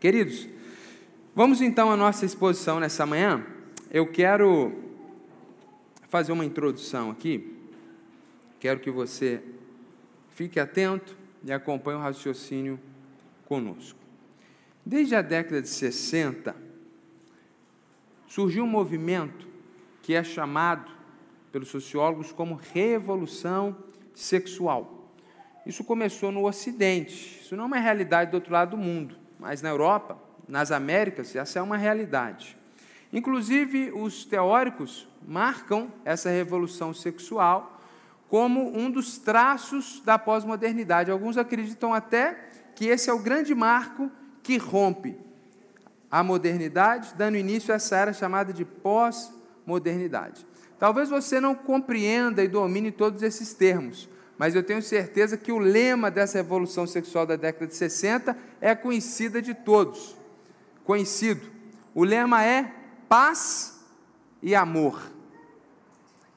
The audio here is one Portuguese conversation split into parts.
Queridos, vamos então à nossa exposição nessa manhã. Eu quero fazer uma introdução aqui. Quero que você fique atento e acompanhe o raciocínio conosco. Desde a década de 60, surgiu um movimento que é chamado pelos sociólogos como revolução sexual. Isso começou no Ocidente, isso não é uma realidade do outro lado do mundo mas na Europa, nas Américas, essa é uma realidade. Inclusive, os teóricos marcam essa revolução sexual como um dos traços da pós-modernidade. Alguns acreditam até que esse é o grande marco que rompe a modernidade, dando início a essa era chamada de pós-modernidade. Talvez você não compreenda e domine todos esses termos, mas eu tenho certeza que o lema dessa revolução sexual da década de 60 é conhecida de todos. Conhecido. O lema é paz e amor.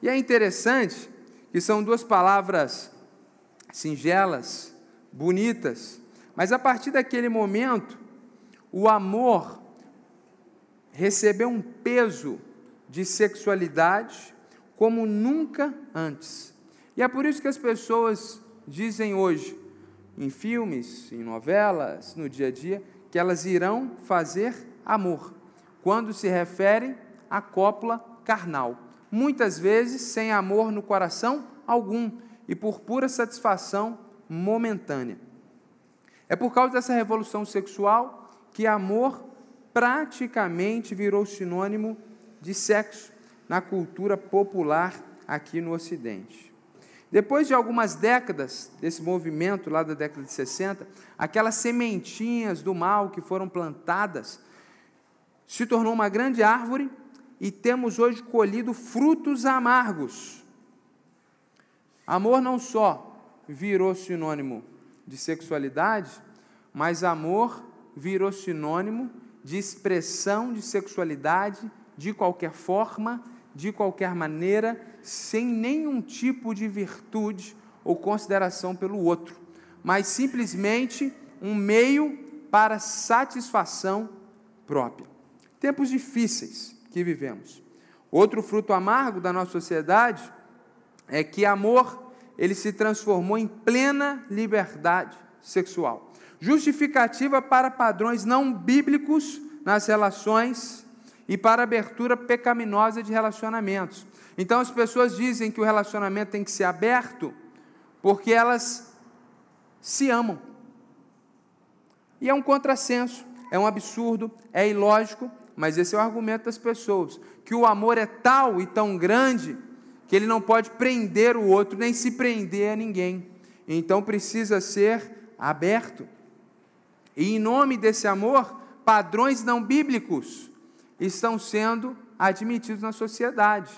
E é interessante que são duas palavras singelas, bonitas, mas a partir daquele momento, o amor recebeu um peso de sexualidade como nunca antes. E é por isso que as pessoas dizem hoje, em filmes, em novelas, no dia a dia, que elas irão fazer amor, quando se referem à cópula carnal. Muitas vezes sem amor no coração algum e por pura satisfação momentânea. É por causa dessa revolução sexual que amor praticamente virou sinônimo de sexo na cultura popular aqui no Ocidente. Depois de algumas décadas desse movimento lá da década de 60, aquelas sementinhas do mal que foram plantadas se tornou uma grande árvore e temos hoje colhido frutos amargos. Amor não só virou sinônimo de sexualidade, mas amor virou sinônimo de expressão de sexualidade de qualquer forma, de qualquer maneira sem nenhum tipo de virtude ou consideração pelo outro, mas simplesmente um meio para satisfação própria. Tempos difíceis que vivemos. Outro fruto amargo da nossa sociedade é que amor ele se transformou em plena liberdade sexual. Justificativa para padrões não bíblicos nas relações e para abertura pecaminosa de relacionamentos. Então as pessoas dizem que o relacionamento tem que ser aberto porque elas se amam. E é um contrassenso, é um absurdo, é ilógico, mas esse é o argumento das pessoas, que o amor é tal e tão grande que ele não pode prender o outro, nem se prender a ninguém. Então precisa ser aberto. E em nome desse amor, padrões não bíblicos estão sendo admitidos na sociedade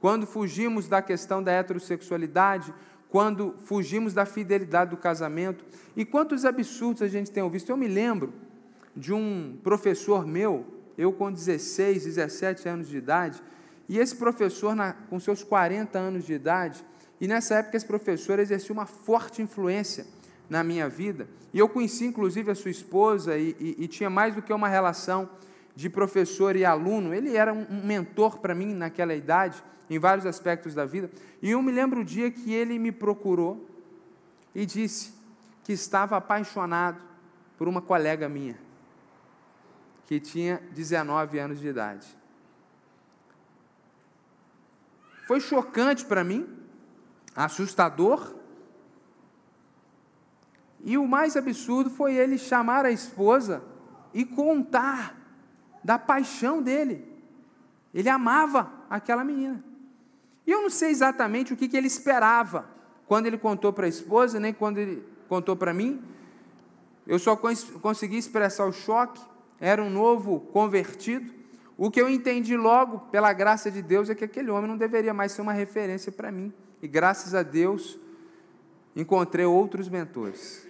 quando fugimos da questão da heterossexualidade, quando fugimos da fidelidade do casamento. E quantos absurdos a gente tem visto? Eu me lembro de um professor meu, eu com 16, 17 anos de idade, e esse professor, na, com seus 40 anos de idade, e nessa época esse professor exercia uma forte influência na minha vida, e eu conheci inclusive a sua esposa, e, e, e tinha mais do que uma relação de professor e aluno, ele era um mentor para mim naquela idade, em vários aspectos da vida. E eu me lembro o dia que ele me procurou e disse que estava apaixonado por uma colega minha, que tinha 19 anos de idade. Foi chocante para mim, assustador. E o mais absurdo foi ele chamar a esposa e contar da paixão dele. Ele amava aquela menina. E eu não sei exatamente o que, que ele esperava quando ele contou para a esposa, nem quando ele contou para mim. Eu só consegui expressar o choque, era um novo convertido. O que eu entendi logo, pela graça de Deus, é que aquele homem não deveria mais ser uma referência para mim. E graças a Deus, encontrei outros mentores.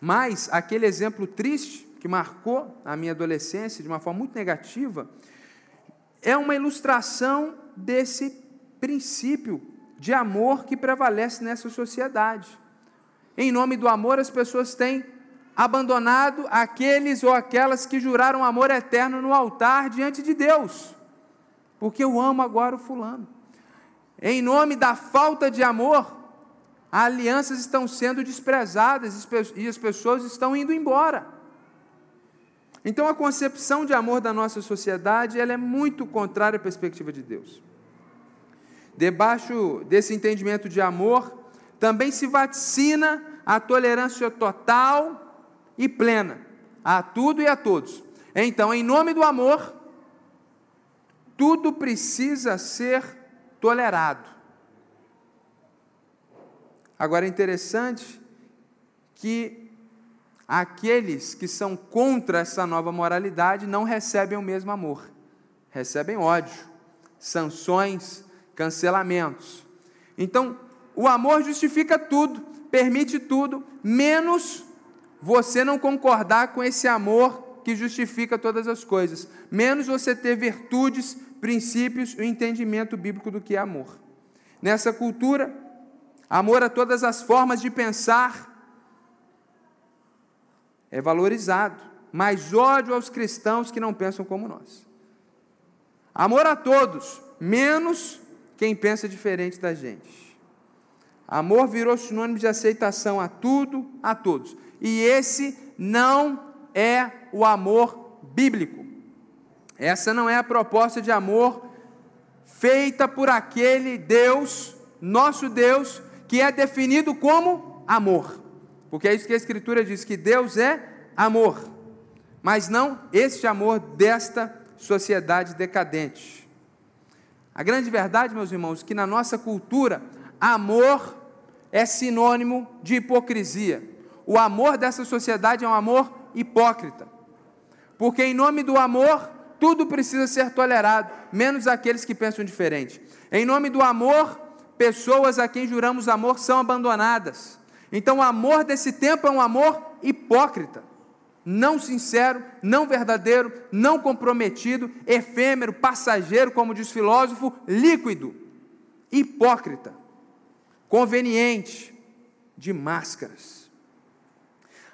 Mas aquele exemplo triste que marcou a minha adolescência de uma forma muito negativa, é uma ilustração desse princípio de amor que prevalece nessa sociedade. Em nome do amor, as pessoas têm abandonado aqueles ou aquelas que juraram amor eterno no altar diante de Deus, porque eu amo agora o fulano. Em nome da falta de amor, alianças estão sendo desprezadas e as pessoas estão indo embora. Então a concepção de amor da nossa sociedade ela é muito contrária à perspectiva de Deus. Debaixo desse entendimento de amor, também se vaticina a tolerância total e plena a tudo e a todos. Então, em nome do amor, tudo precisa ser tolerado. Agora é interessante que aqueles que são contra essa nova moralidade não recebem o mesmo amor, recebem ódio, sanções, cancelamentos. Então, o amor justifica tudo, permite tudo, menos você não concordar com esse amor que justifica todas as coisas, menos você ter virtudes, princípios e entendimento bíblico do que é amor. Nessa cultura, amor a todas as formas de pensar é valorizado, mas ódio aos cristãos que não pensam como nós. Amor a todos, menos quem pensa diferente da gente. Amor virou sinônimo de aceitação a tudo, a todos. E esse não é o amor bíblico. Essa não é a proposta de amor feita por aquele Deus, nosso Deus, que é definido como amor. Porque é isso que a Escritura diz: que Deus é amor, mas não este amor desta sociedade decadente. A grande verdade, meus irmãos, é que na nossa cultura, amor é sinônimo de hipocrisia. O amor dessa sociedade é um amor hipócrita. Porque em nome do amor, tudo precisa ser tolerado, menos aqueles que pensam diferente. Em nome do amor, pessoas a quem juramos amor são abandonadas. Então, o amor desse tempo é um amor hipócrita, não sincero, não verdadeiro, não comprometido, efêmero, passageiro, como diz o filósofo, líquido, hipócrita, conveniente, de máscaras.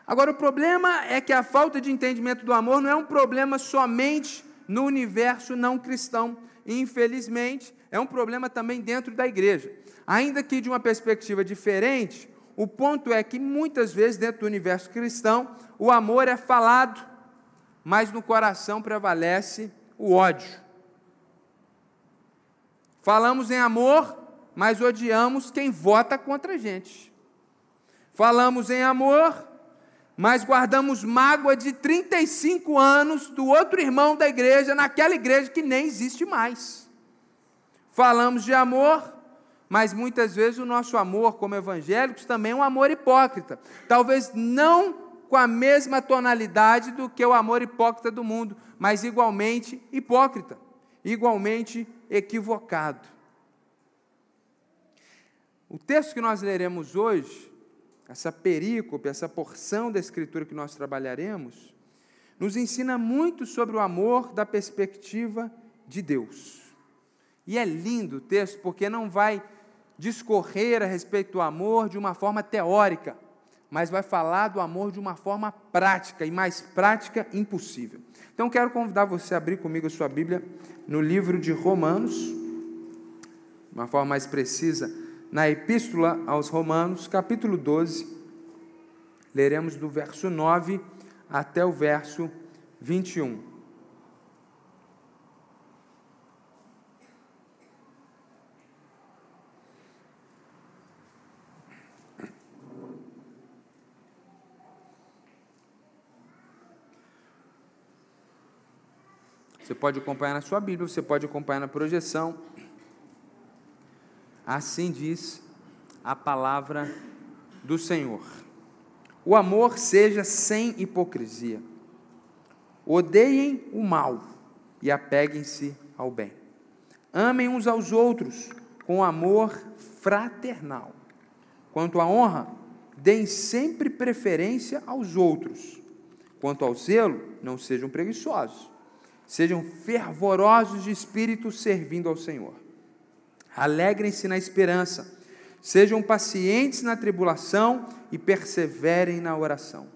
Agora, o problema é que a falta de entendimento do amor não é um problema somente no universo não cristão. Infelizmente, é um problema também dentro da igreja. Ainda que de uma perspectiva diferente, o ponto é que muitas vezes, dentro do universo cristão, o amor é falado, mas no coração prevalece o ódio. Falamos em amor, mas odiamos quem vota contra a gente. Falamos em amor, mas guardamos mágoa de 35 anos do outro irmão da igreja, naquela igreja que nem existe mais. Falamos de amor, mas muitas vezes o nosso amor, como evangélicos, também é um amor hipócrita. Talvez não com a mesma tonalidade do que o amor hipócrita do mundo, mas igualmente hipócrita, igualmente equivocado. O texto que nós leremos hoje, essa perícope, essa porção da Escritura que nós trabalharemos, nos ensina muito sobre o amor da perspectiva de Deus. E é lindo o texto, porque não vai discorrer a respeito do amor de uma forma teórica, mas vai falar do amor de uma forma prática e mais prática impossível. Então quero convidar você a abrir comigo a sua Bíblia no livro de Romanos, de uma forma mais precisa, na Epístola aos Romanos, capítulo 12. Leremos do verso 9 até o verso 21. Você pode acompanhar na sua Bíblia, você pode acompanhar na projeção. Assim diz a palavra do Senhor. O amor seja sem hipocrisia. Odeiem o mal e apeguem-se ao bem. Amem uns aos outros com amor fraternal. Quanto à honra, deem sempre preferência aos outros. Quanto ao zelo, não sejam preguiçosos Sejam fervorosos de espírito servindo ao Senhor. Alegrem-se na esperança. Sejam pacientes na tribulação e perseverem na oração.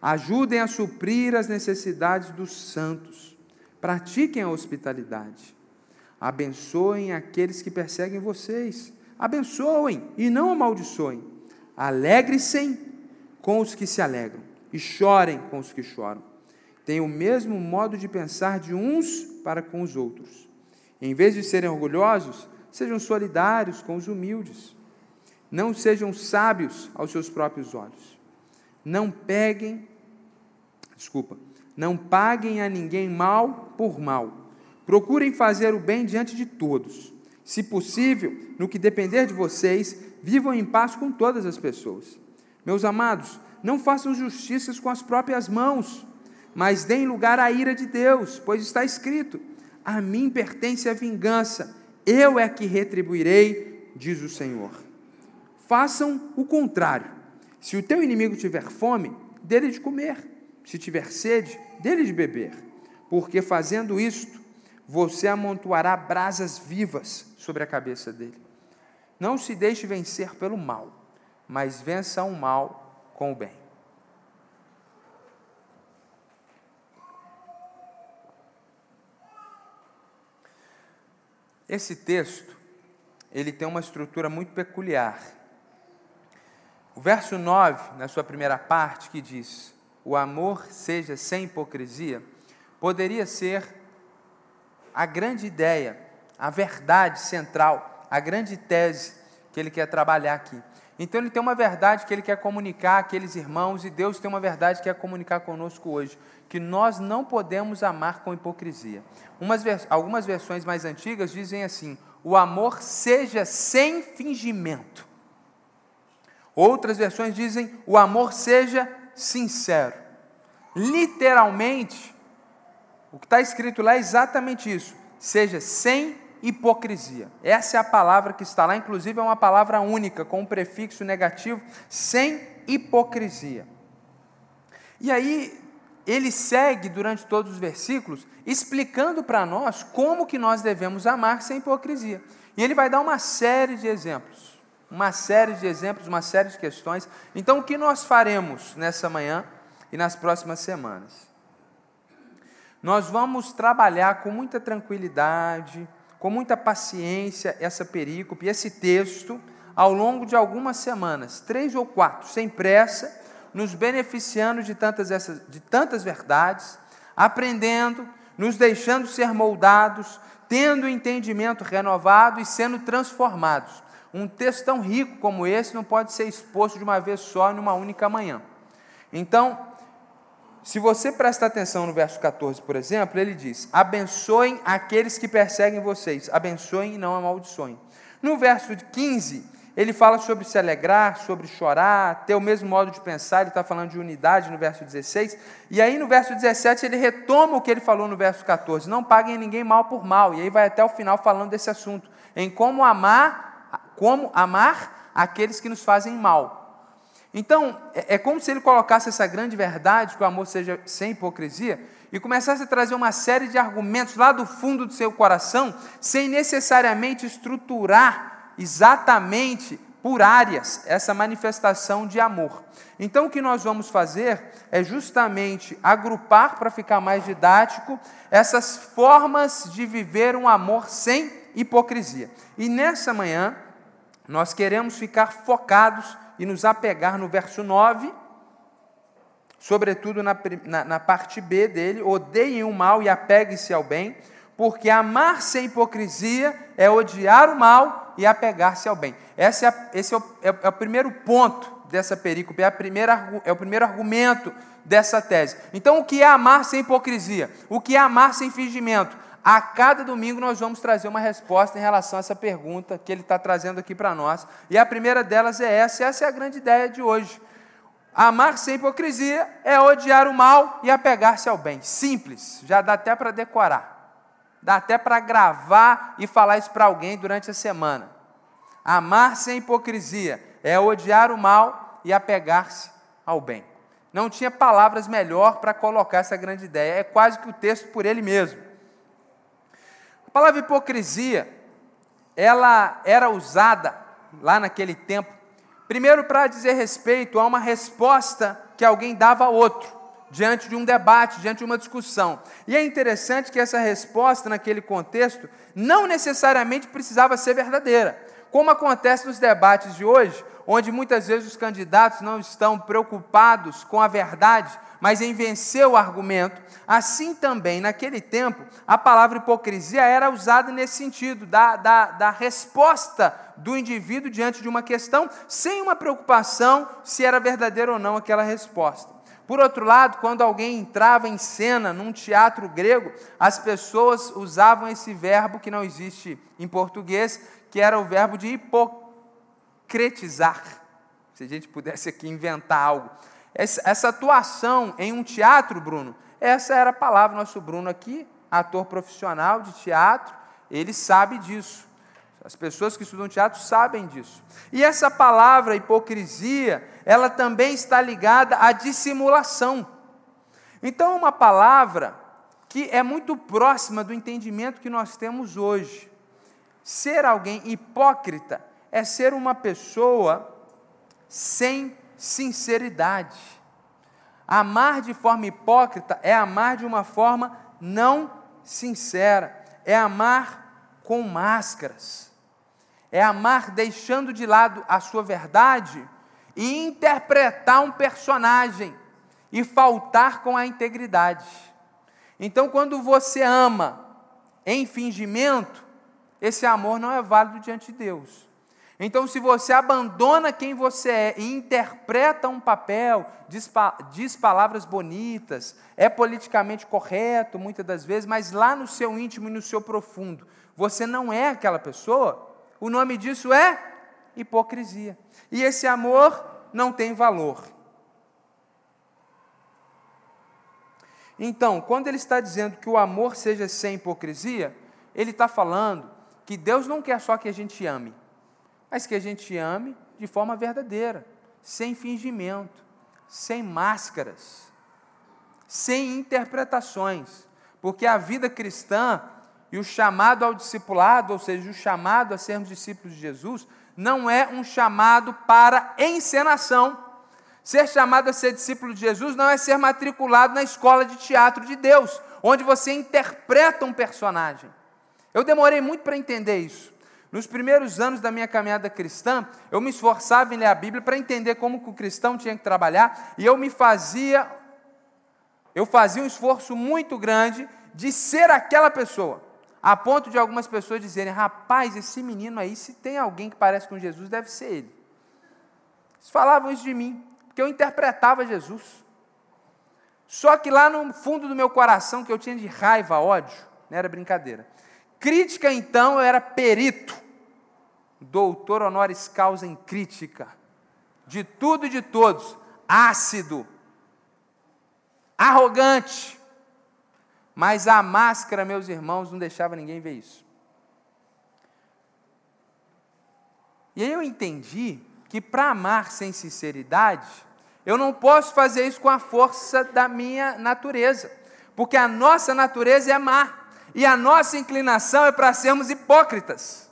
Ajudem a suprir as necessidades dos santos. Pratiquem a hospitalidade. Abençoem aqueles que perseguem vocês. Abençoem e não amaldiçoem. Alegre-se com os que se alegram e chorem com os que choram. Tenham o mesmo modo de pensar de uns para com os outros. Em vez de serem orgulhosos, sejam solidários com os humildes. Não sejam sábios aos seus próprios olhos. Não peguem desculpa, não paguem a ninguém mal por mal. Procurem fazer o bem diante de todos. Se possível, no que depender de vocês, vivam em paz com todas as pessoas. Meus amados, não façam justiças com as próprias mãos, mas deem lugar à ira de Deus, pois está escrito: A mim pertence a vingança, eu é que retribuirei, diz o Senhor. Façam o contrário. Se o teu inimigo tiver fome, dele de comer se tiver sede, dele de beber, porque fazendo isto, você amontoará brasas vivas sobre a cabeça dele. Não se deixe vencer pelo mal, mas vença o mal com o bem. Esse texto, ele tem uma estrutura muito peculiar. O verso 9, na sua primeira parte, que diz: o amor seja sem hipocrisia, poderia ser a grande ideia, a verdade central, a grande tese que ele quer trabalhar aqui. Então ele tem uma verdade que ele quer comunicar àqueles irmãos e Deus tem uma verdade que quer comunicar conosco hoje, que nós não podemos amar com hipocrisia. Umas, algumas versões mais antigas dizem assim: o amor seja sem fingimento. Outras versões dizem: o amor seja sincero. Literalmente, o que está escrito lá é exatamente isso. Seja sem hipocrisia. Essa é a palavra que está lá, inclusive é uma palavra única, com um prefixo negativo, sem hipocrisia. E aí, ele segue durante todos os versículos explicando para nós como que nós devemos amar sem hipocrisia. E ele vai dar uma série de exemplos, uma série de exemplos, uma série de questões. Então, o que nós faremos nessa manhã e nas próximas semanas? Nós vamos trabalhar com muita tranquilidade, com muita paciência essa perícope, esse texto, ao longo de algumas semanas, três ou quatro, sem pressa, nos beneficiando de tantas, essas, de tantas verdades, aprendendo, nos deixando ser moldados, tendo entendimento renovado e sendo transformados. Um texto tão rico como esse não pode ser exposto de uma vez só, em uma única manhã. Então, se você prestar atenção no verso 14, por exemplo, ele diz: Abençoem aqueles que perseguem vocês, abençoem e não amaldiçoem. No verso 15, ele fala sobre se alegrar, sobre chorar, ter o mesmo modo de pensar, ele está falando de unidade no verso 16, e aí no verso 17 ele retoma o que ele falou no verso 14: Não paguem ninguém mal por mal, e aí vai até o final falando desse assunto, em como amar, como amar aqueles que nos fazem mal. Então, é, é como se ele colocasse essa grande verdade, que o amor seja sem hipocrisia, e começasse a trazer uma série de argumentos lá do fundo do seu coração, sem necessariamente estruturar exatamente por áreas essa manifestação de amor. Então, o que nós vamos fazer é justamente agrupar, para ficar mais didático, essas formas de viver um amor sem hipocrisia. E nessa manhã, nós queremos ficar focados e nos apegar no verso 9, sobretudo na, na, na parte B dele: odeiem o mal e apeguem-se ao bem, porque amar sem hipocrisia é odiar o mal e apegar-se ao bem. Esse, é, esse é, o, é, é o primeiro ponto dessa perícope, é, a primeira, é o primeiro argumento dessa tese. Então, o que é amar sem hipocrisia? O que é amar sem fingimento? A cada domingo nós vamos trazer uma resposta em relação a essa pergunta que ele está trazendo aqui para nós. E a primeira delas é essa, e essa é a grande ideia de hoje. Amar sem hipocrisia é odiar o mal e apegar-se ao bem. Simples, já dá até para decorar. Dá até para gravar e falar isso para alguém durante a semana. Amar sem hipocrisia é odiar o mal e apegar-se ao bem. Não tinha palavras melhor para colocar essa grande ideia. É quase que o texto por ele mesmo. Palavra hipocrisia, ela era usada lá naquele tempo, primeiro para dizer respeito a uma resposta que alguém dava a outro, diante de um debate, diante de uma discussão. E é interessante que essa resposta, naquele contexto, não necessariamente precisava ser verdadeira. Como acontece nos debates de hoje, onde muitas vezes os candidatos não estão preocupados com a verdade, mas em vencer o argumento, assim também, naquele tempo, a palavra hipocrisia era usada nesse sentido, da, da, da resposta do indivíduo diante de uma questão, sem uma preocupação se era verdadeira ou não aquela resposta. Por outro lado, quando alguém entrava em cena num teatro grego, as pessoas usavam esse verbo que não existe em português, que era o verbo de hipocretizar. Se a gente pudesse aqui inventar algo. Essa, atuação em um teatro, Bruno, essa era a palavra. Nosso Bruno aqui, ator profissional de teatro, ele sabe disso. As pessoas que estudam teatro sabem disso. E essa palavra hipocrisia, ela também está ligada à dissimulação. Então, é uma palavra que é muito próxima do entendimento que nós temos hoje. Ser alguém hipócrita é ser uma pessoa sem sinceridade. Amar de forma hipócrita é amar de uma forma não sincera, é amar com máscaras, é amar deixando de lado a sua verdade e interpretar um personagem e faltar com a integridade. Então, quando você ama em fingimento, esse amor não é válido diante de Deus. Então, se você abandona quem você é e interpreta um papel, diz, diz, palavras bonitas, é politicamente correto muitas das vezes, mas lá no seu íntimo e no seu profundo, você não é aquela pessoa, o nome disso é hipocrisia. E esse amor não tem valor. Então, quando ele está dizendo que o amor seja sem hipocrisia, ele está falando que Deus não quer só que a gente ame mas que a gente ame de forma verdadeira, sem fingimento, sem máscaras, sem interpretações, porque a vida cristã e o chamado ao discipulado, ou seja, o chamado a sermos discípulos de Jesus, não é um chamado para encenação. Ser chamado a ser discípulo de Jesus não é ser matriculado na escola de teatro de Deus, onde você interpreta um personagem. Eu demorei muito para entender isso. Nos primeiros anos da minha caminhada cristã, eu me esforçava em ler a Bíblia para entender como o cristão tinha que trabalhar, e eu me fazia, eu fazia um esforço muito grande de ser aquela pessoa, a ponto de algumas pessoas dizerem: rapaz, esse menino aí, se tem alguém que parece com Jesus, deve ser ele. Eles falavam isso de mim, porque eu interpretava Jesus. Só que lá no fundo do meu coração, que eu tinha de raiva, ódio, não era brincadeira. Crítica, então, eu era perito doutor honoris causa em crítica, de tudo e de todos, ácido, arrogante, mas a máscara, meus irmãos, não deixava ninguém ver isso. E aí eu entendi que para amar sem sinceridade, eu não posso fazer isso com a força da minha natureza, porque a nossa natureza é amar, e a nossa inclinação é para sermos hipócritas.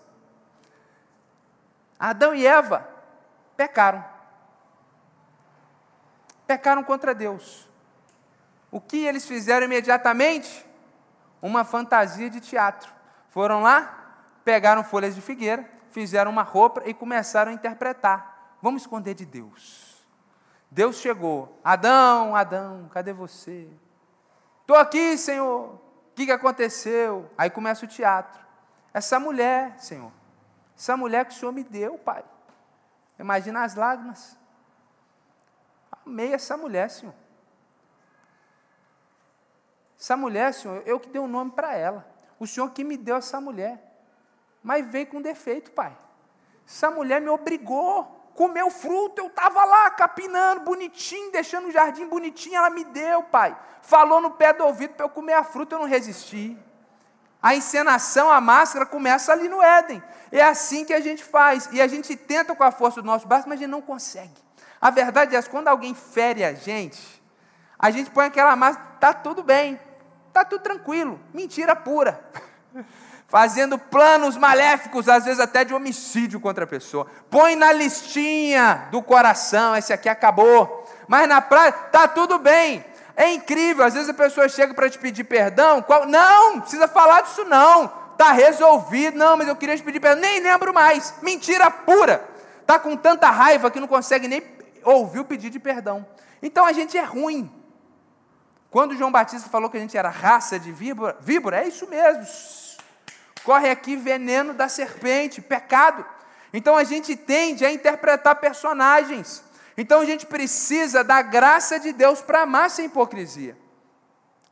Adão e Eva pecaram. Pecaram contra Deus. O que eles fizeram imediatamente? Uma fantasia de teatro. Foram lá, pegaram folhas de figueira, fizeram uma roupa e começaram a interpretar. Vamos esconder de Deus. Deus chegou. Adão, Adão, cadê você? Estou aqui, Senhor. O que, que aconteceu? Aí começa o teatro. Essa mulher, Senhor, essa mulher que o Senhor me deu, Pai. Imagina as lágrimas. Amei essa mulher, Senhor. Essa mulher, Senhor, eu que dei o um nome para ela. O Senhor que me deu essa mulher. Mas veio com defeito, Pai. Essa mulher me obrigou. Comeu fruto, eu estava lá capinando, bonitinho, deixando o jardim bonitinho, ela me deu, Pai. Falou no pé do ouvido para eu comer a fruta, eu não resisti. A encenação, a máscara começa ali no Éden. É assim que a gente faz. E a gente tenta com a força do nosso braço, mas a gente não consegue. A verdade é que quando alguém fere a gente, a gente põe aquela máscara, está tudo bem, está tudo tranquilo. Mentira pura. Fazendo planos maléficos, às vezes até de homicídio contra a pessoa. Põe na listinha do coração, esse aqui acabou. mas na praia tá tudo bem. É incrível, às vezes a pessoa chega para te pedir perdão, qual... não, precisa falar disso não, tá resolvido, não, mas eu queria te pedir perdão, nem lembro mais, mentira pura, tá com tanta raiva que não consegue nem ouvir o pedido de perdão. Então a gente é ruim. Quando João Batista falou que a gente era raça de víbora, víbora é isso mesmo. Corre aqui veneno da serpente, pecado. Então a gente tende a interpretar personagens. Então a gente precisa da graça de Deus para amar sem hipocrisia.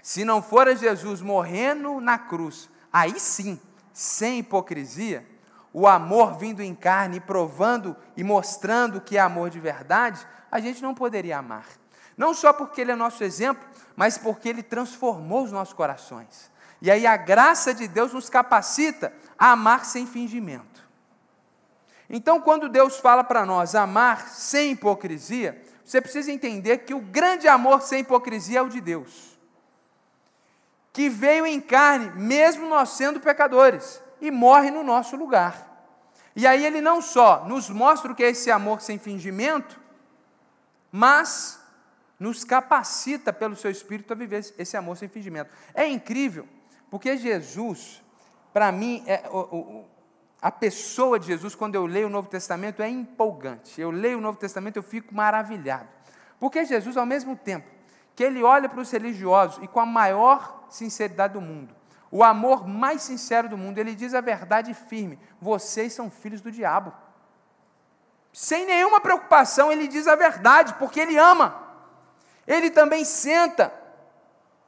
Se não for Jesus morrendo na cruz, aí sim, sem hipocrisia, o amor vindo em carne, provando e mostrando que é amor de verdade, a gente não poderia amar. Não só porque ele é nosso exemplo, mas porque ele transformou os nossos corações. E aí a graça de Deus nos capacita a amar sem fingimento. Então, quando Deus fala para nós amar sem hipocrisia, você precisa entender que o grande amor sem hipocrisia é o de Deus, que veio em carne, mesmo nós sendo pecadores, e morre no nosso lugar. E aí ele não só nos mostra o que é esse amor sem fingimento, mas nos capacita pelo seu espírito a viver esse amor sem fingimento. É incrível, porque Jesus, para mim, é, o, o, a pessoa de Jesus, quando eu leio o Novo Testamento, é empolgante. Eu leio o Novo Testamento, eu fico maravilhado. Porque Jesus, ao mesmo tempo que ele olha para os religiosos e com a maior sinceridade do mundo, o amor mais sincero do mundo, ele diz a verdade firme: vocês são filhos do diabo. Sem nenhuma preocupação, ele diz a verdade, porque ele ama. Ele também senta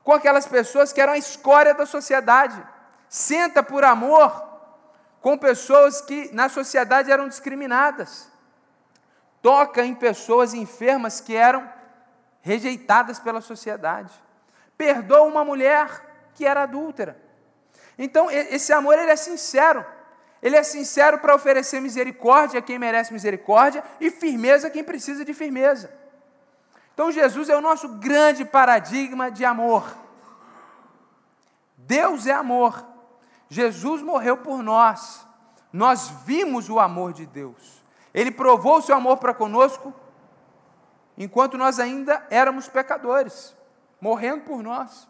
com aquelas pessoas que eram a escória da sociedade. Senta por amor com pessoas que na sociedade eram discriminadas. Toca em pessoas enfermas que eram rejeitadas pela sociedade. Perdoa uma mulher que era adúltera. Então, esse amor ele é sincero. Ele é sincero para oferecer misericórdia a quem merece misericórdia e firmeza a quem precisa de firmeza. Então, Jesus é o nosso grande paradigma de amor. Deus é amor. Jesus morreu por nós. Nós vimos o amor de Deus. Ele provou o seu amor para conosco enquanto nós ainda éramos pecadores, morrendo por nós.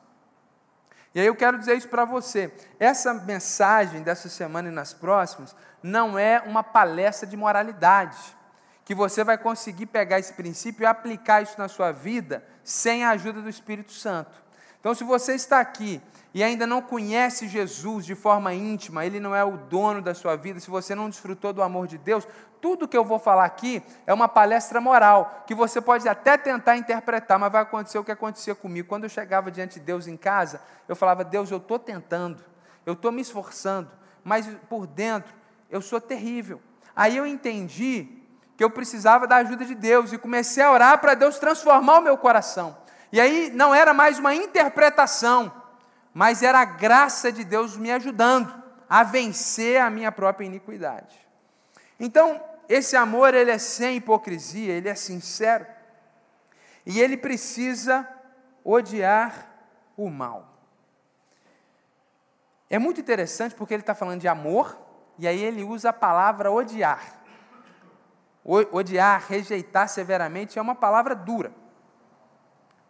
E aí eu quero dizer isso para você. Essa mensagem dessa semana e nas próximas não é uma palestra de moralidade, que você vai conseguir pegar esse princípio e aplicar isso na sua vida sem a ajuda do Espírito Santo. Então, se você está aqui e ainda não conhece Jesus de forma íntima, Ele não é o dono da sua vida, se você não desfrutou do amor de Deus, tudo que eu vou falar aqui é uma palestra moral, que você pode até tentar interpretar, mas vai acontecer o que acontecia comigo. Quando eu chegava diante de Deus em casa, eu falava: Deus, eu estou tentando, eu estou me esforçando, mas por dentro eu sou terrível. Aí eu entendi que eu precisava da ajuda de Deus e comecei a orar para Deus transformar o meu coração. E aí não era mais uma interpretação, mas era a graça de Deus me ajudando a vencer a minha própria iniquidade. Então, esse amor ele é sem hipocrisia, ele é sincero. E ele precisa odiar o mal. É muito interessante porque ele está falando de amor, e aí ele usa a palavra odiar. odiar, rejeitar severamente é uma palavra dura.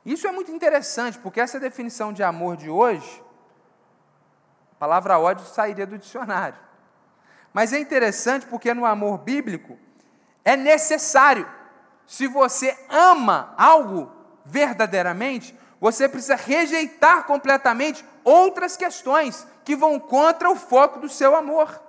Isso é muito interessante, porque essa definição de amor de hoje, a palavra ódio sairia do dicionário. Mas é interessante porque no amor bíblico é necessário. Se você ama algo verdadeiramente, você precisa rejeitar completamente outras questões que vão contra o foco do seu amor.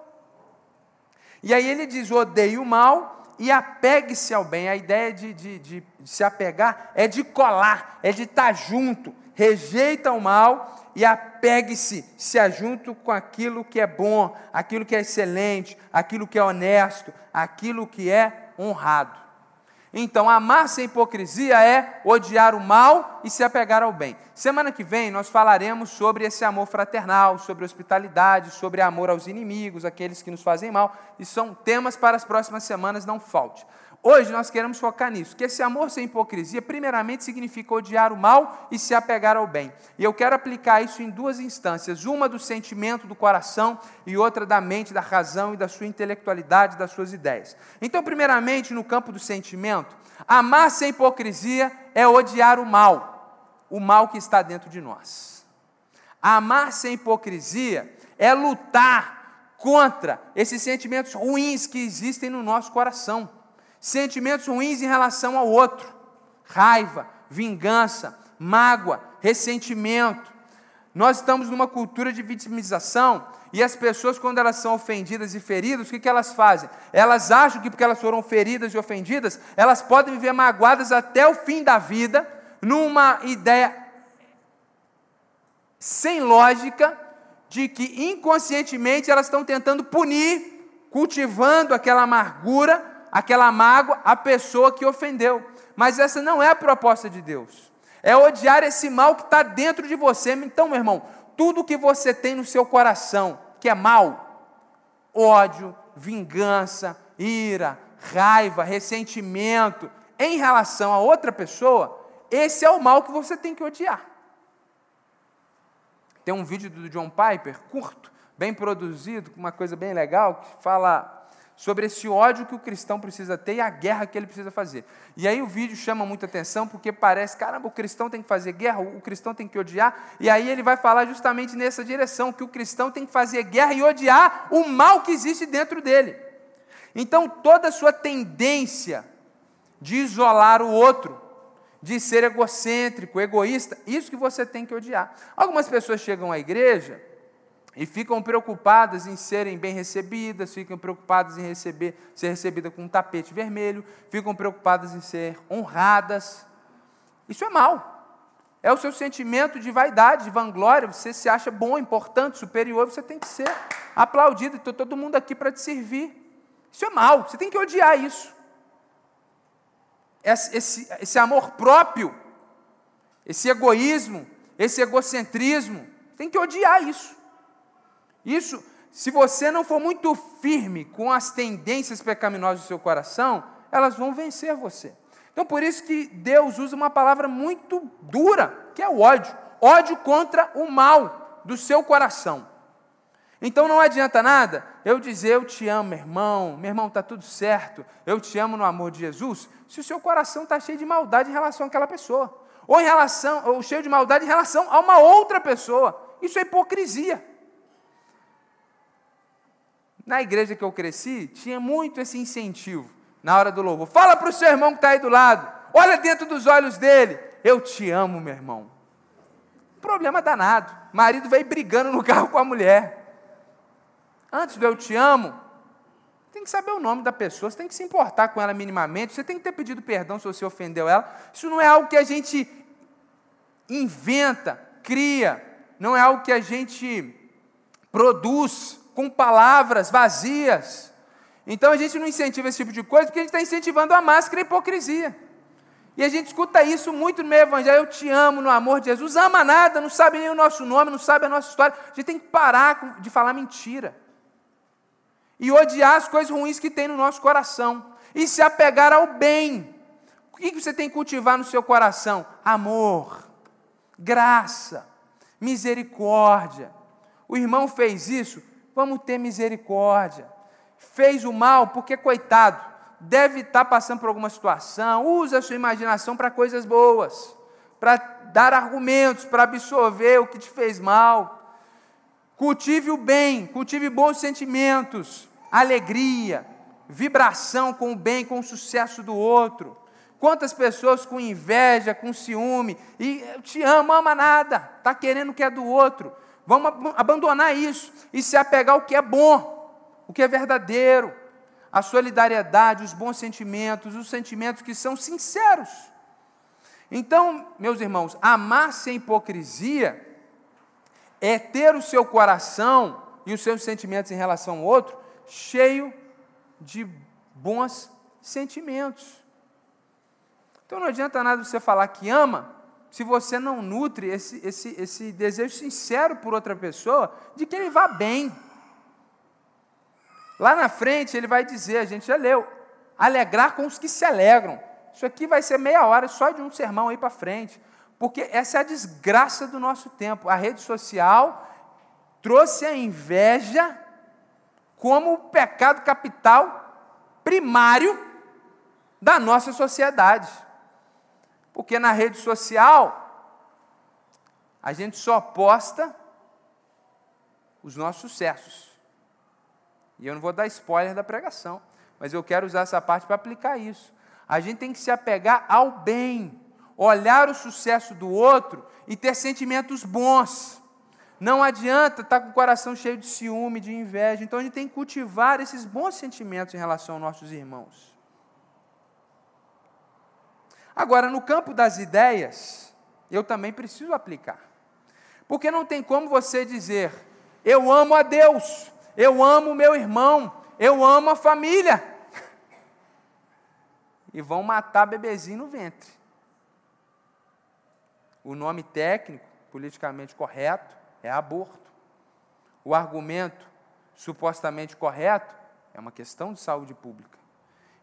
E aí ele diz: odeie o mal e apegue-se ao bem. A ideia de, de, de, de, se apegar é de colar, é de estar junto. Rejeita o mal e apegue-se, se ajunto com aquilo que é bom, aquilo que é excelente, aquilo que é honesto, aquilo que é honrado. Então, amar sem hipocrisia é odiar o mal e se apegar ao bem. Semana que vem nós falaremos sobre esse amor fraternal, sobre hospitalidade, sobre amor aos inimigos, aqueles que nos fazem mal, e são temas para as próximas semanas, não falte. Hoje nós queremos focar nisso, que esse amor sem hipocrisia, primeiramente, significa odiar o mal e se apegar ao bem. E eu quero aplicar isso em duas instâncias: uma do sentimento do coração e outra da mente, da razão e da sua intelectualidade, das suas ideias. Então, primeiramente, no campo do sentimento, amar sem hipocrisia é odiar o mal, o mal que está dentro de nós. Amar sem hipocrisia é lutar contra esses sentimentos ruins que existem no nosso coração sentimentos ruins em relação ao outro, raiva, vingança, mágoa, ressentimento. Nós estamos numa cultura de vitimização e as pessoas, quando elas são ofendidas e feridas, o que, que elas fazem? Elas acham que porque elas foram feridas e ofendidas, elas podem viver magoadas até o fim da vida, numa ideia sem lógica de que inconscientemente elas estão tentando punir, cultivando aquela amargura aquela mágoa à pessoa que ofendeu. Mas essa não é a proposta de Deus. É odiar esse mal que está dentro de você. Então, meu irmão, tudo que você tem no seu coração que é mal, ódio, vingança, ira, raiva, ressentimento em relação a outra pessoa, esse é o mal que você tem que odiar. Tem um vídeo do John Piper, curto, bem produzido, com uma coisa bem legal, que fala sobre esse ódio que o cristão precisa ter e a guerra que ele precisa fazer. E aí o vídeo chama muita atenção porque parece, caramba, o cristão tem que fazer guerra, o cristão tem que odiar, e aí ele vai falar justamente nessa direção, que o cristão tem que fazer guerra e odiar o mal que existe dentro dele. Então toda a sua tendência de isolar o outro, de ser egocêntrico, egoísta, isso que você tem que odiar. Algumas pessoas chegam à igreja e ficam preocupadas em serem bem recebidas, ficam preocupadas em receber, ser recebida com um tapete vermelho, ficam preocupadas em ser honradas. Isso é mal. É o seu sentimento de vaidade, de vanglória, você se acha bom, importante, superior, você tem que ser aplaudido, estou todo mundo aqui para te servir. Isso é mal, você tem que odiar isso. Esse, esse, esse amor próprio, esse egoísmo, esse egocentrismo, tem que odiar isso. Isso, se você não for muito firme com as tendências pecaminosas do seu coração, elas vão vencer você. Então, por isso que Deus usa uma palavra muito dura, que é o ódio. Ódio contra o mal do seu coração. Então não adianta nada eu dizer eu te amo, irmão, meu irmão, está tudo certo, eu te amo no amor de Jesus, se o seu coração está cheio de maldade em relação àquela pessoa, ou em relação, ou cheio de maldade em relação a uma outra pessoa. Isso é hipocrisia. Na igreja que eu cresci, tinha muito esse incentivo na hora do louvor. Fala para o seu irmão que está aí do lado, olha dentro dos olhos dele, eu te amo, meu irmão. Problema danado. Marido veio brigando no carro com a mulher. Antes do eu te amo, tem que saber o nome da pessoa, você tem que se importar com ela minimamente, você tem que ter pedido perdão se você ofendeu ela. Isso não é algo que a gente inventa, cria, não é algo que a gente produz com palavras vazias. Então a gente não incentiva esse tipo de coisa porque a gente está incentivando a máscara e a hipocrisia. E a gente escuta isso muito no meio evangelho. Eu te amo no amor de Jesus. Ama nada, não sabe nem o nosso nome, não sabe a nossa história. A gente tem que parar de falar mentira. E odiar as coisas ruins que tem no nosso coração. E se apegar ao bem. O que você tem que cultivar no seu coração? Amor, graça, misericórdia. O irmão fez isso, vamos ter misericórdia. Fez o mal porque, coitado, deve estar passando por alguma situação, usa a sua imaginação para coisas boas, para dar argumentos, para absorver o que te fez mal. Cultive o bem, cultive bons sentimentos, alegria, vibração com o bem, com o sucesso do outro. Quantas pessoas com inveja, com ciúme, e te amo, ama nada, está querendo o que é do outro. Vamos abandonar isso e se apegar ao que é bom, o que é verdadeiro, a solidariedade, os bons sentimentos, os sentimentos que são sinceros. Então, meus irmãos, amar sem hipocrisia é ter o seu coração e os seus sentimentos em relação ao outro cheio de bons sentimentos. Então não adianta nada você falar que ama se você não nutre esse, esse, esse desejo sincero por outra pessoa de que ele vá bem. Lá na frente ele vai dizer, a gente já leu, alegrar com os que se alegram. Isso aqui vai ser meia hora só de um sermão aí para frente, porque essa é a desgraça do nosso tempo. A rede social trouxe a inveja como o pecado capital primário da nossa sociedade. Porque na rede social, a gente só posta os nossos sucessos. E eu não vou dar spoiler da pregação, mas eu quero usar essa parte para aplicar isso. A gente tem que se apegar ao bem, olhar o sucesso do outro e ter sentimentos bons. Não adianta estar com o coração cheio de ciúme, de inveja. Então a gente tem que cultivar esses bons sentimentos em relação aos nossos irmãos. Agora, no campo das ideias, eu também preciso aplicar. Porque não tem como você dizer, eu amo a Deus, eu amo meu irmão, eu amo a família. E vão matar bebezinho no ventre. O nome técnico, politicamente correto, é aborto. O argumento supostamente correto é uma questão de saúde pública.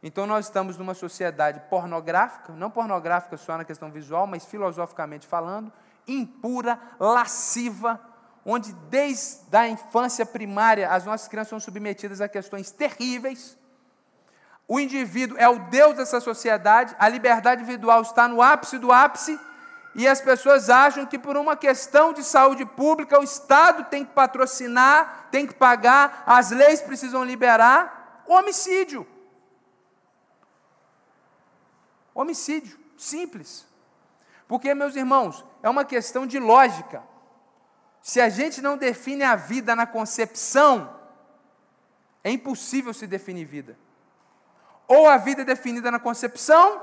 Então nós estamos numa sociedade pornográfica, não pornográfica só na questão visual, mas filosoficamente falando, impura, lasciva, onde desde a infância primária as nossas crianças são submetidas a questões terríveis. O indivíduo é o Deus dessa sociedade, a liberdade individual está no ápice do ápice, e as pessoas acham que por uma questão de saúde pública o Estado tem que patrocinar, tem que pagar, as leis precisam liberar homicídio. Homicídio, simples. Porque, meus irmãos, é uma questão de lógica. Se a gente não define a vida na concepção, é impossível se definir vida. Ou a vida é definida na concepção,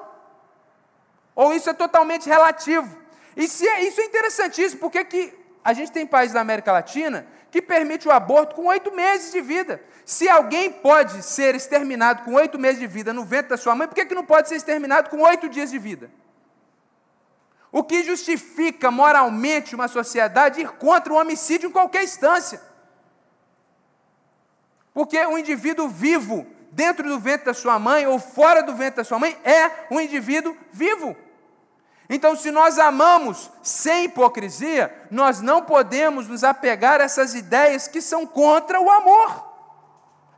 ou isso é totalmente relativo. E se é, isso é interessantíssimo, porque que a gente tem países da América Latina que permite o aborto com oito meses de vida. Se alguém pode ser exterminado com oito meses de vida no ventre da sua mãe, por que, que não pode ser exterminado com oito dias de vida? O que justifica moralmente uma sociedade ir contra o homicídio em qualquer instância? Porque um indivíduo vivo dentro do ventre da sua mãe ou fora do ventre da sua mãe é um indivíduo vivo. Então, se nós amamos sem hipocrisia, nós não podemos nos apegar a essas ideias que são contra o amor,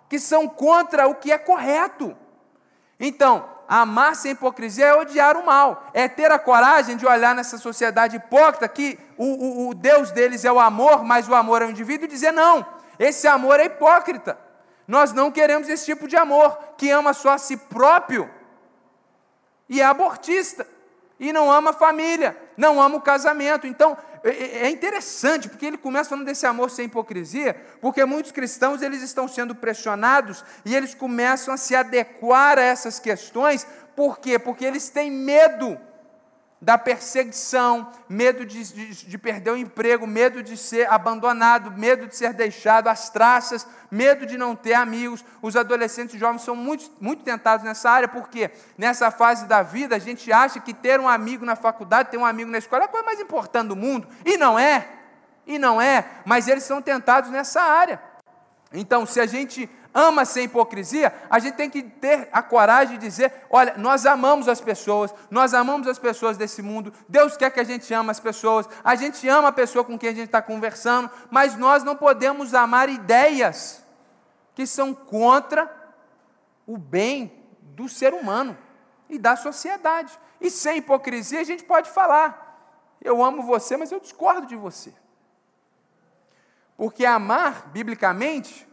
que são contra o que é correto. Então, amar sem hipocrisia é odiar o mal, é ter a coragem de olhar nessa sociedade hipócrita que o, o, o Deus deles é o amor, mas o amor é o indivíduo, e dizer: não, esse amor é hipócrita. Nós não queremos esse tipo de amor que ama só a si próprio e é abortista e não ama a família, não ama o casamento. Então, é, é, é interessante, porque ele começa falando desse amor sem hipocrisia, porque muitos cristãos eles estão sendo pressionados e eles começam a se adequar a essas questões, por quê? Porque eles têm medo da perseguição, medo de, de, de, perder o emprego, medo de ser abandonado, medo de ser deixado, as traças, medo de não ter amigos. Os adolescentes e jovens são muito, muito tentados nessa área, porque nessa fase da vida a gente acha que ter um amigo na faculdade, ter um amigo na escola é a coisa mais importante do mundo, e não é, e não é, mas eles são tentados nessa área. Então, se a gente ama sem hipocrisia, a gente tem que ter a coragem de dizer: olha, nós amamos as pessoas, nós amamos as pessoas desse mundo, Deus quer que a gente ame as pessoas, a gente ama a pessoa com quem a gente está conversando, mas nós não podemos amar ideias que são contra o bem do ser humano e da sociedade. E sem hipocrisia a gente pode falar: eu amo você, mas eu discordo de você. Porque amar, biblicamente,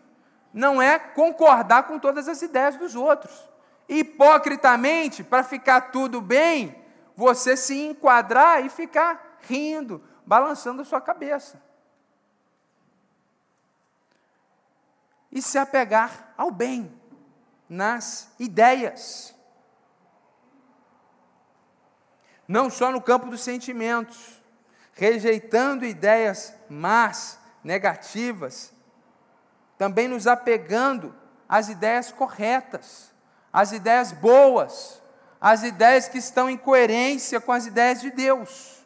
não é concordar com todas as ideias dos outros. Hipocritamente, para ficar tudo bem, você se enquadrar e ficar rindo, balançando a sua cabeça. E se apegar ao bem, nas ideias. Não só no campo dos sentimentos, rejeitando ideias más, negativas, também nos apegando às ideias corretas, às ideias boas, às ideias que estão em coerência com as ideias de Deus.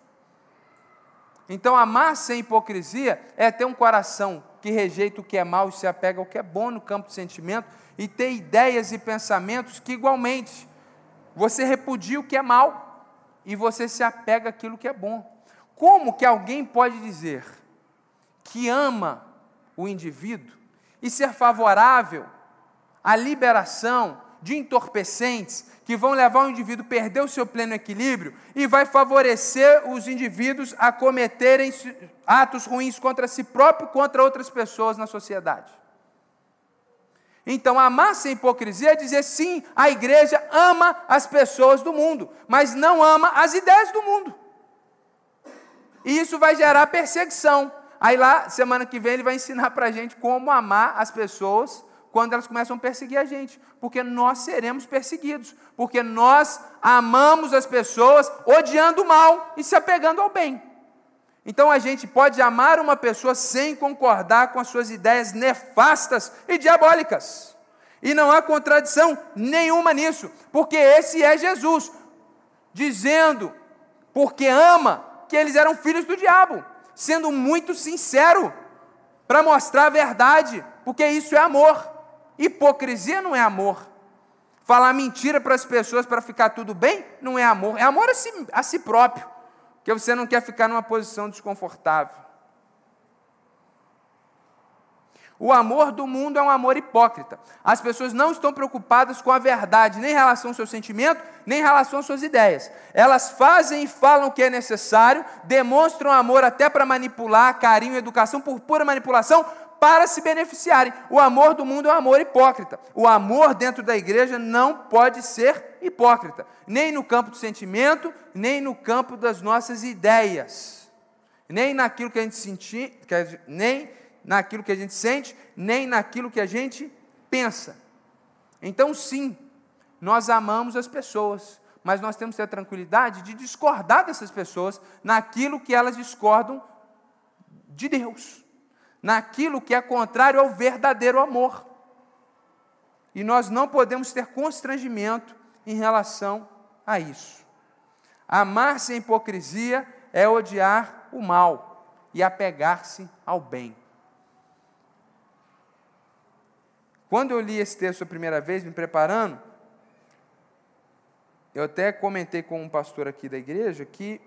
Então, amar sem hipocrisia é ter um coração que rejeita o que é mal e se apega ao que é bom no campo do sentimento, e ter ideias e pensamentos que, igualmente, você repudia o que é mal e você se apega àquilo que é bom. Como que alguém pode dizer que ama o indivíduo e ser favorável à liberação de entorpecentes que vão levar o indivíduo a perder o seu pleno equilíbrio e vai favorecer os indivíduos a cometerem atos ruins contra si próprio, contra outras pessoas na sociedade. Então, amar sem hipocrisia é dizer sim, a igreja ama as pessoas do mundo, mas não ama as ideias do mundo. E isso vai gerar perseguição. Aí lá, semana que vem, ele vai ensinar para a gente como amar as pessoas quando elas começam a perseguir a gente, porque nós seremos perseguidos, porque nós amamos as pessoas odiando o mal e se apegando ao bem. Então a gente pode amar uma pessoa sem concordar com as suas ideias nefastas e diabólicas. E não há contradição nenhuma nisso, porque esse é Jesus, dizendo, porque ama, que eles eram filhos do diabo, sendo muito sincero, para mostrar a verdade, porque isso é amor. Hipocrisia não é amor. Falar mentira para as pessoas para ficar tudo bem não é amor. É amor a si, a si próprio porque você não quer ficar numa posição desconfortável. O amor do mundo é um amor hipócrita. As pessoas não estão preocupadas com a verdade, nem em relação ao seu sentimento, nem em relação às suas ideias. Elas fazem e falam o que é necessário, demonstram amor até para manipular, carinho, educação, por pura manipulação, para se beneficiarem. O amor do mundo é um amor hipócrita. O amor dentro da igreja não pode ser hipócrita, nem no campo do sentimento, nem no campo das nossas ideias, nem naquilo que a gente sentir, nem naquilo que a gente sente, nem naquilo que a gente pensa. Então, sim, nós amamos as pessoas, mas nós temos que ter a tranquilidade de discordar dessas pessoas naquilo que elas discordam de Deus naquilo que é contrário ao verdadeiro amor. E nós não podemos ter constrangimento em relação a isso. Amar sem hipocrisia é odiar o mal e apegar-se ao bem. Quando eu li esse texto a primeira vez, me preparando, eu até comentei com um pastor aqui da igreja que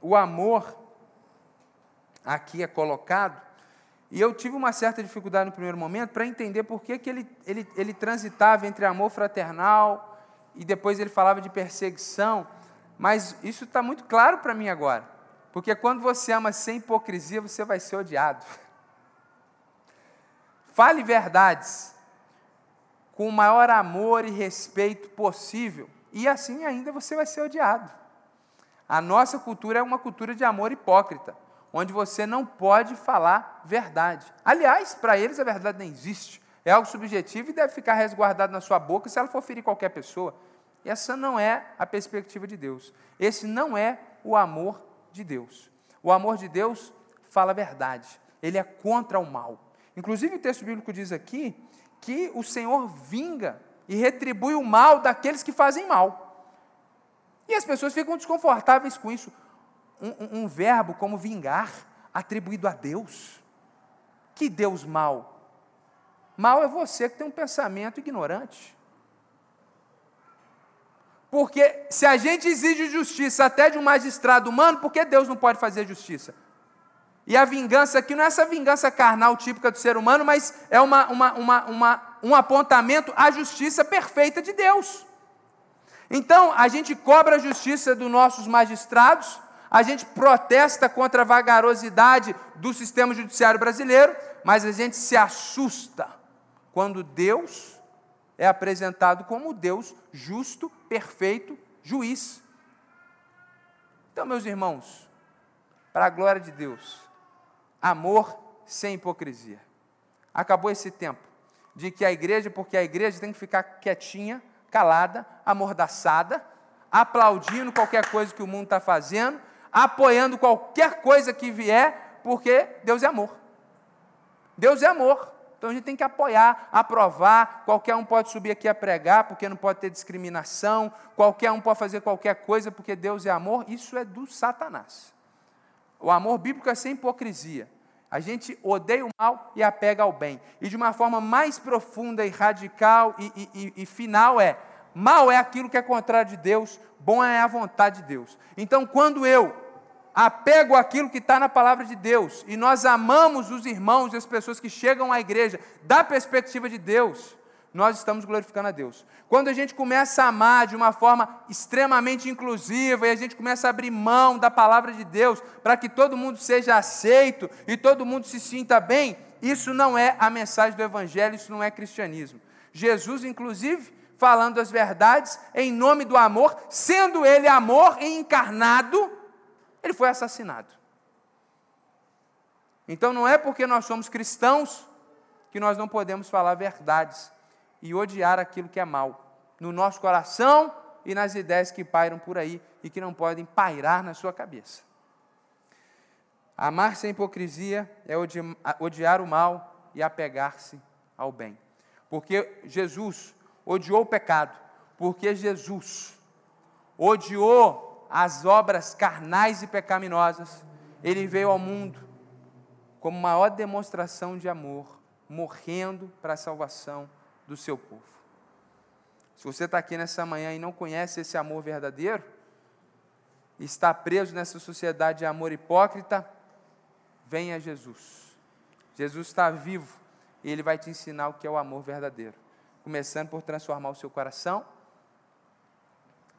o amor aqui é colocado e eu tive uma certa dificuldade no primeiro momento para entender por que, que ele, ele, ele transitava entre amor fraternal e depois ele falava de perseguição. Mas isso está muito claro para mim agora. Porque quando você ama sem hipocrisia, você vai ser odiado. Fale verdades com o maior amor e respeito possível, e assim ainda você vai ser odiado. A nossa cultura é uma cultura de amor hipócrita onde você não pode falar verdade. Aliás, para eles a verdade nem existe. É algo subjetivo e deve ficar resguardado na sua boca se ela for ferir qualquer pessoa. Essa não é a perspectiva de Deus. Esse não é o amor de Deus. O amor de Deus fala a verdade. Ele é contra o mal. Inclusive o texto bíblico diz aqui que o Senhor vinga e retribui o mal daqueles que fazem mal. E as pessoas ficam desconfortáveis com isso um, um, verbo como vingar atribuído a Deus. Que Deus mal? Mal é você que tem um pensamento ignorante. Porque se a gente exige justiça até de um magistrado humano, por que Deus não pode fazer justiça? E a vingança aqui não é essa vingança carnal típica do ser humano, mas é uma, uma, uma, uma, um apontamento à justiça perfeita de Deus. Então, a gente cobra a justiça dos nossos magistrados, a gente protesta contra a vagarosidade do sistema judiciário brasileiro, mas a gente se assusta quando Deus é apresentado como Deus justo, perfeito, juiz. Então, meus irmãos, para a glória de Deus, amor sem hipocrisia. Acabou esse tempo de que a igreja, porque a igreja tem que ficar quietinha, calada, amordaçada, aplaudindo qualquer coisa que o mundo está fazendo, apoiando qualquer coisa que vier, porque Deus é amor. Deus é amor. Então a gente tem que apoiar, aprovar. Qualquer um pode subir aqui a pregar, porque não pode ter discriminação. Qualquer um pode fazer qualquer coisa, porque Deus é amor. Isso é do Satanás. O amor bíblico é sem hipocrisia. A gente odeia o mal e apega ao bem. E de uma forma mais profunda e radical e, e, e, final é: mal é aquilo que é contrário de Deus, bom é a vontade de Deus. Então, quando eu apego àquilo que está na palavra de Deus e nós amamos os irmãos e as pessoas que chegam à igreja da perspectiva de Deus, nós estamos glorificando a Deus. Quando a gente começa a amar de uma forma extremamente inclusiva e a gente começa a abrir mão da palavra de Deus para que todo mundo seja aceito e todo mundo se sinta bem, isso não é a mensagem do Evangelho, isso não é cristianismo. Jesus, inclusive, falando as verdades em nome do amor, sendo ele amor encarnado, ele foi assassinado. Então não é porque nós somos cristãos que nós não podemos falar verdades e odiar aquilo que é mal no nosso coração e nas ideias que pairam por aí e que não podem pairar na sua cabeça. Amar sem hipocrisia é odiar o mal e apegar-se ao bem. Porque Jesus odiou o pecado, porque Jesus odiou as obras carnais e pecaminosas, ele veio ao mundo como maior demonstração de amor, morrendo para a salvação do seu povo. Se você está aqui nessa manhã e não conhece esse amor verdadeiro, está preso nessa sociedade de amor hipócrita, venha Jesus. Jesus está vivo e ele vai te ensinar o que é o amor verdadeiro. Começando por transformar o seu coração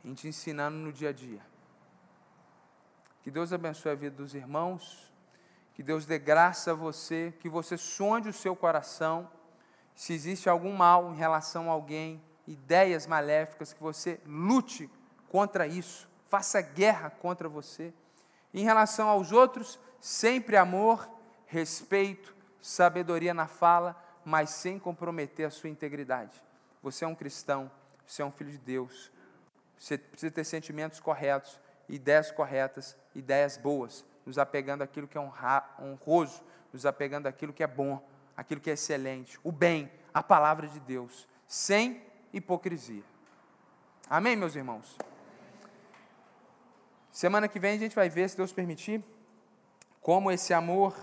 e te ensinando no dia a dia. Que Deus abençoe a vida dos irmãos, que Deus dê graça a você, que você sonde o seu coração se existe algum mal em relação a alguém, ideias maléficas, que você lute contra isso, faça guerra contra você. Em relação aos outros, sempre amor, respeito, sabedoria na fala, mas sem comprometer a sua integridade. Você é um cristão, você é um filho de Deus. Você precisa ter sentimentos corretos, ideias corretas, ideias boas, nos apegando àquilo que é honroso, nos apegando àquilo que é bom, aquilo que é excelente, o bem, a palavra de Deus, sem hipocrisia. Amém, meus irmãos? Semana que vem a gente vai ver, se Deus permitir, como esse amor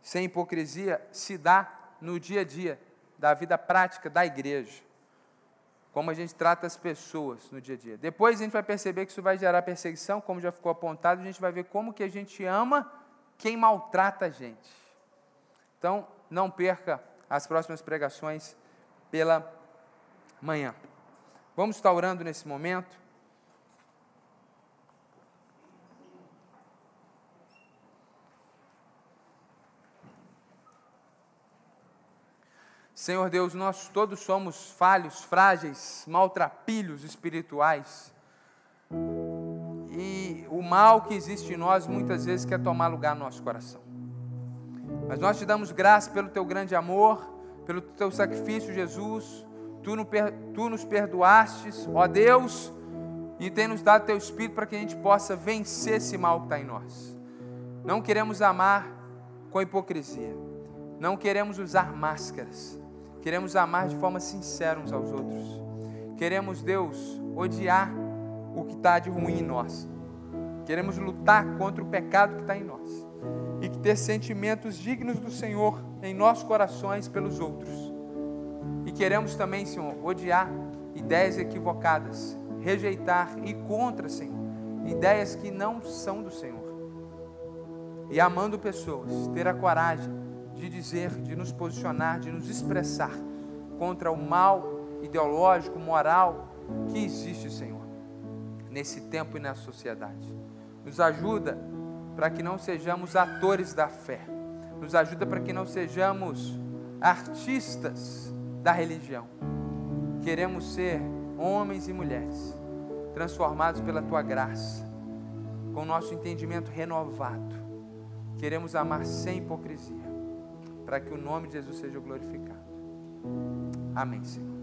sem hipocrisia se dá no dia a dia da vida prática da igreja. Como a gente trata as pessoas no dia a dia. Depois a gente vai perceber que isso vai gerar perseguição, como já ficou apontado, a gente vai ver como que a gente ama quem maltrata a gente. Então, não perca as próximas pregações pela manhã. Vamos estar orando nesse momento. Senhor Deus, nós todos somos falhos, frágeis, maltrapilhos espirituais. E o mal que existe em nós muitas vezes quer tomar lugar no nosso coração. Mas nós te damos graça pelo teu grande amor, pelo teu sacrifício, Jesus. Tu, tu nos perdoastes, ó Deus, e tem nos dado teu Espírito para que a gente possa vencer esse mal que está em nós. Não queremos amar com hipocrisia, não queremos usar máscaras, queremos amar de forma sincera uns aos outros. Queremos, Deus, odiar o que está de ruim em nós. Queremos lutar contra o pecado que está em nós ter sentimentos dignos do Senhor em nossos corações pelos outros. E queremos também, Senhor, odiar ideias equivocadas, rejeitar e contra, Senhor, ideias que não são do Senhor. E amando pessoas, ter a coragem de dizer, de nos posicionar, de nos expressar contra o mal ideológico, moral que existe, Senhor, nesse tempo e na sociedade. Nos ajuda para que não sejamos atores da fé. Nos ajuda para que não sejamos artistas da religião. Queremos ser homens e mulheres transformados pela tua graça, com nosso entendimento renovado. Queremos amar sem hipocrisia, para que o nome de Jesus seja glorificado. Amém, Senhor.